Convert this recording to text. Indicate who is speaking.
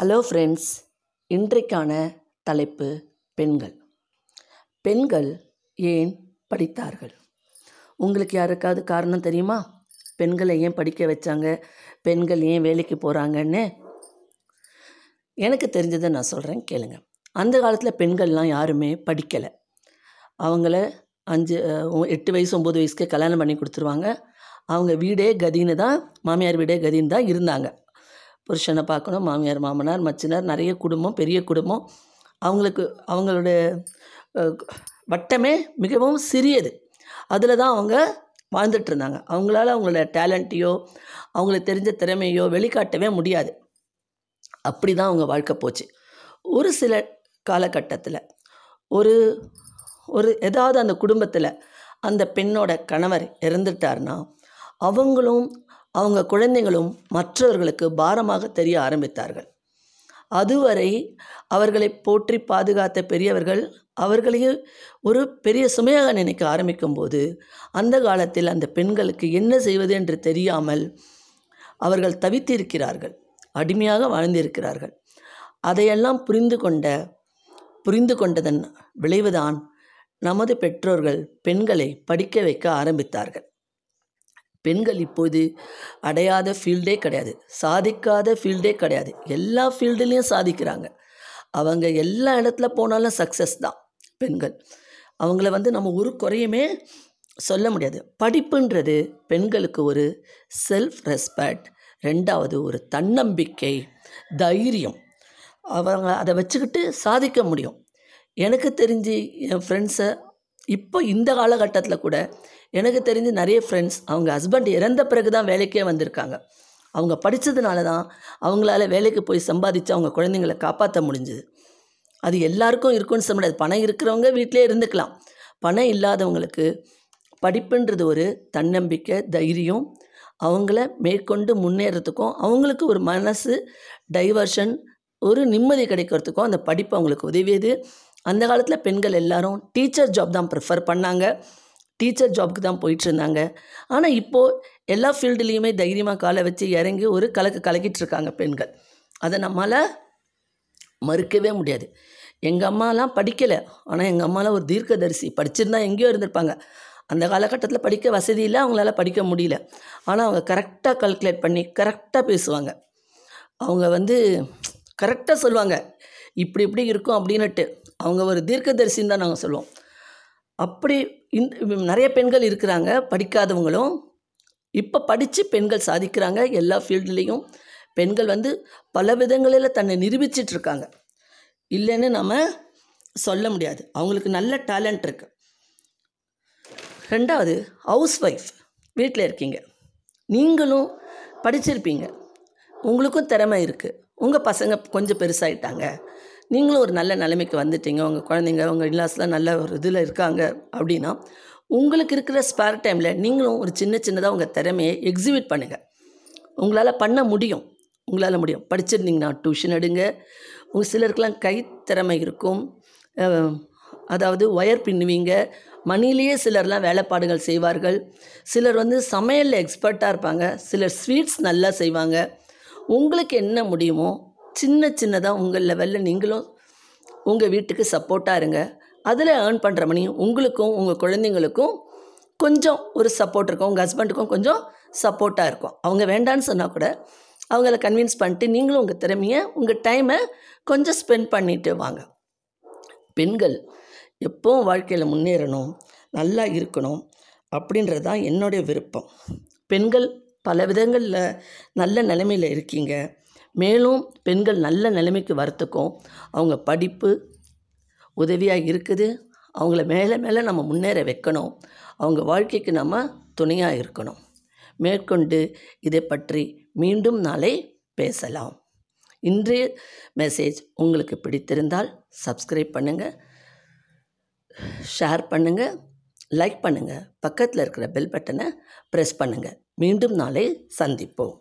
Speaker 1: Hello friends இன்றைக்கான தலைப்பு பெண்கள். பெண்கள் ஏன் படித்தார்கள்? உங்களுக்கு யாருக்காவது காரணம் தெரியுமா? பெண்களை ஏன் படிக்க வச்சாங்க? பெண்கள் ஏன் வேலைக்கு போகிறாங்கன்னு எனக்கு தெரிஞ்சதை நான் சொல்கிறேன் கேளுங்க. அந்த காலத்தில் பெண்கள்லாம் யாருமே படிக்கலை. அவங்கள அஞ்சு எட்டு வயசு ஒம்பது வயசுக்கு கல்யாணம் பண்ணி கொடுத்துருவாங்க. அவங்க வீடே கதின்னு தான் மாமியார் வீடே கதின்னு தான் இருந்தாங்க. புருஷனை பார்க்கணும் மாமியார் மாமனார் மச்சினார் நிறைய குடும்பம் பெரிய குடும்பம். அவங்களுக்கு அவங்களோட வட்டமே மிகவும் சிறியது. அதில் தான் அவங்க வாழ்ந்துட்டுருந்தாங்க அவங்களால அவங்களோட டேலண்ட்டையோ அவங்களுக்கு தெரிஞ்ச திறமையோ வெளிக்காட்டவே முடியாது. அப்படி தான் அவங்க வாழ்க்கை போச்சு. ஒரு சில காலகட்டத்தில் ஒரு ஒரு ஏதாவது அந்த குடும்பத்தில் அந்த பெண்ணோட கணவர் இறந்துட்டார்னா அவங்களும் அவங்க குழந்தைகளும் மற்றவர்களுக்கு பாரமாக தெரிய ஆரம்பித்தார்கள். அதுவரை அவர்களை போற்றி பாதுகாத்த பெரியவர்கள் அவர்களையும் ஒரு பெரிய சுமையாக நினைக்க ஆரம்பிக்கும்போது அந்த காலத்தில் அந்த பெண்களுக்கு என்ன செய்வது என்று தெரியாமல் அவர்கள் தவித்திருக்கிறார்கள் அடிமையாக வாழ்ந்திருக்கிறார்கள். அதையெல்லாம் புரிந்து கொண்ட புரிந்து கொண்டதன் விளைவுதான் நமது பெற்றோர்கள் பெண்களை படிக்க வைக்க ஆரம்பித்தார்கள். பெண்கள் இப்போது அடையாத ஃபீல்டே கிடையாது. சாதிக்காத ஃபீல்டே கிடையாது. எல்லா ஃபீல்டுலேயும் சாதிக்கிறாங்க. அவங்க எல்லா இடத்துல போனாலும் சக்ஸஸ் தான் பெண்கள். அவங்கள வந்து நம்ம ஒரு குறையுமே சொல்ல முடியாது. படிப்புன்றது பெண்களுக்கு ஒரு செல்ஃப் ரெஸ்பெக்ட் ரெண்டாவது ஒரு தன்னம்பிக்கை தைரியம். அவங்க அதை வச்சுக்கிட்டு சாதிக்க முடியும். எனக்கு தெரிஞ்சு என் ஃப்ரெண்ட்ஸை இப்போ இந்த காலகட்டத்தில் கூட எனக்கு தெரிஞ்சு நிறைய ஃப்ரெண்ட்ஸ் அவங்க ஹஸ்பண்ட் இறந்த பிறகு தான் வேலைக்கே வந்திருக்காங்க. அவங்க படித்ததுனால தான் அவங்களால வேலைக்கு போய் சம்பாதிச்சு அவங்க குழந்தைங்களை காப்பாற்ற முடிஞ்சுது. அது எல்லாருக்கும் இருக்கும்னு சொல்ல முடியாது. பணம் இருக்கிறவங்க வீட்டிலே இருந்துக்கலாம். பணம் இல்லாதவங்களுக்கு படிப்புன்றது ஒரு தன்னம்பிக்கை தைரியம். அவங்கள மேற்கொண்டு முன்னேறத்துக்கும் அவங்களுக்கு ஒரு மனசு டைவர்ஷன் ஒரு நிம்மதி கிடைக்கிறதுக்கும் அந்த படிப்பு அவங்களுக்கு உதவியது. அந்த காலத்தில் பெண்கள் எல்லாரும் டீச்சர் ஜாப் தான் ப்ரிஃபர் பண்ணாங்க. டீச்சர் ஜாப்க்கு தான் போயிட்டு இருந்தாங்க. ஆனால் இப்போது எல்லா ஃபீல்டுலேயுமே தைரியமாக காலை வச்சு இறங்கி ஒரு கலக்கு கலக்கிட்டு இருக்காங்க பெண்கள். அதை நம்மளால் மறுக்கவே முடியாது. எங்கள் அம்மாலாம் படிக்கலை. ஆனால் எங்கள் அம்மாலாம் ஒரு தீர்க்கதரிசி. படிச்சிருந்தா எங்கேயோ இருந்திருப்பாங்க. அந்த காலகட்டத்தில் படிக்க வசதி இல்லை அவங்களால படிக்க முடியல. ஆனால் அவங்க கரெக்டாக கல்குலேட் பண்ணி கரெக்டாக பேசுவாங்க. அவங்க வந்து கரெக்டாக சொல்லுவாங்க. இப்படி இப்படி இருக்கும் அப்படின்னுட்டு அவங்க ஒரு தீர்க்கதரிசின்னு தான் நாங்கள் சொல்லுவோம். அப்படி இந்த நிறைய பெண்கள் இருக்கிறாங்க படிக்காதவங்களும். இப்போ படித்து பெண்கள் சாதிக்கிறாங்க எல்லா ஃபீல்டுலேயும். பெண்கள் வந்து பல விதங்களில் தன்னை நிரூபிச்சிட்ருக்காங்க. இல்லைன்னு நம்ம சொல்ல முடியாது. அவங்களுக்கு நல்ல டேலண்ட் இருக்குது ரெண்டாவது ஹவுஸ் ஒய்ஃப் வீட்டில் இருக்கீங்க. நீங்களும் படிச்சிருப்பீங்க. உங்களுக்கும் திறமை இருக்குது உங்கள் பசங்க கொஞ்சம் பெருசாயிட்டாங்க. நீங்களும் ஒரு நல்ல நிலைமைக்கு வந்துட்டீங்க. உங்கள் குழந்தைங்க உங்கள் இல்லாஸ்லாம் நல்ல ஒரு இதில் இருக்காங்க அப்படின்னா உங்களுக்கு இருக்கிற ஸ்பேர் டைமில் நீங்களும் ஒரு சின்ன சின்னதாக உங்கள் திறமையை எக்ஸிபிட் பண்ணுங்கள் உங்களால் பண்ண முடியும். உங்களால் முடியும். படிச்சிருந்தீங்கன்னா டியூஷன் எடுங்க. உங்கள் சிலருக்கெலாம் கைத்திறமை இருக்கும். அதாவது ஒயர் பின்னுவீங்க. மணிலேயே சிலர்லாம் வேலைப்பாடுகள் செய்வார்கள். சிலர் வந்து சமையலில் எக்ஸ்பர்ட்டாக இருப்பாங்க. சிலர் ஸ்வீட்ஸ் நல்லா செய்வாங்க. உங்களுக்கு என்ன முடியுமோ சின்ன சின்னதாக உங்கள் லெவலில் நீங்களும் உங்கள் வீட்டுக்கு சப்போர்ட்டாக இருங்க. அதில் ஏர்ன் பண்ணுற மணி உங்களுக்கும் உங்கள் குழந்தைங்களுக்கும் கொஞ்சம் ஒரு சப்போர்ட் இருக்கும். உங்கள் ஹஸ்பண்டுக்கும் கொஞ்சம் சப்போர்ட்டாக இருக்கும். அவங்க வேண்டான்னு சொன்னால் கூட அவங்கள கன்வின்ஸ் பண்ணிட்டு நீங்களும் உங்கள் திறமையை உங்கள் டைமை கொஞ்சம் ஸ்பெண்ட் பண்ணிட்டு வாங்க. பெண்கள் எப்போவும் வாழ்க்கையில் முன்னேறணும் நல்லா இருக்கணும் அப்படின்றது தான் என்னுடைய விருப்பம். பெண்கள் பல விதங்களில் நல்ல நிலைமையில் இருக்கீங்க. மேலும் பெண்கள் நல்ல நிலைமைக்கு வரத்துக்கும் அவங்க படிப்பு உதவியாக இருக்குது. அவங்கள மேலே மேலே நம்ம முன்னேற வைக்கணும். அவங்க வாழ்க்கைக்கு நம்ம துணையாக இருக்கணும். மேற்கொண்டு இதை பற்றி மீண்டும் நாளை பேசலாம். இன்றைய மெசேஜ் உங்களுக்கு பிடித்திருந்தால் சப்ஸ்கிரைப் பண்ணுங்கள் ஷேர் பண்ணுங்கள் லைக் பண்ணுங்கள் பக்கத்தில் இருக்கிற பெல் பட்டனை ப்ரெஸ் பண்ணுங்கள் மீண்டும் நாளை சந்திப்போம்.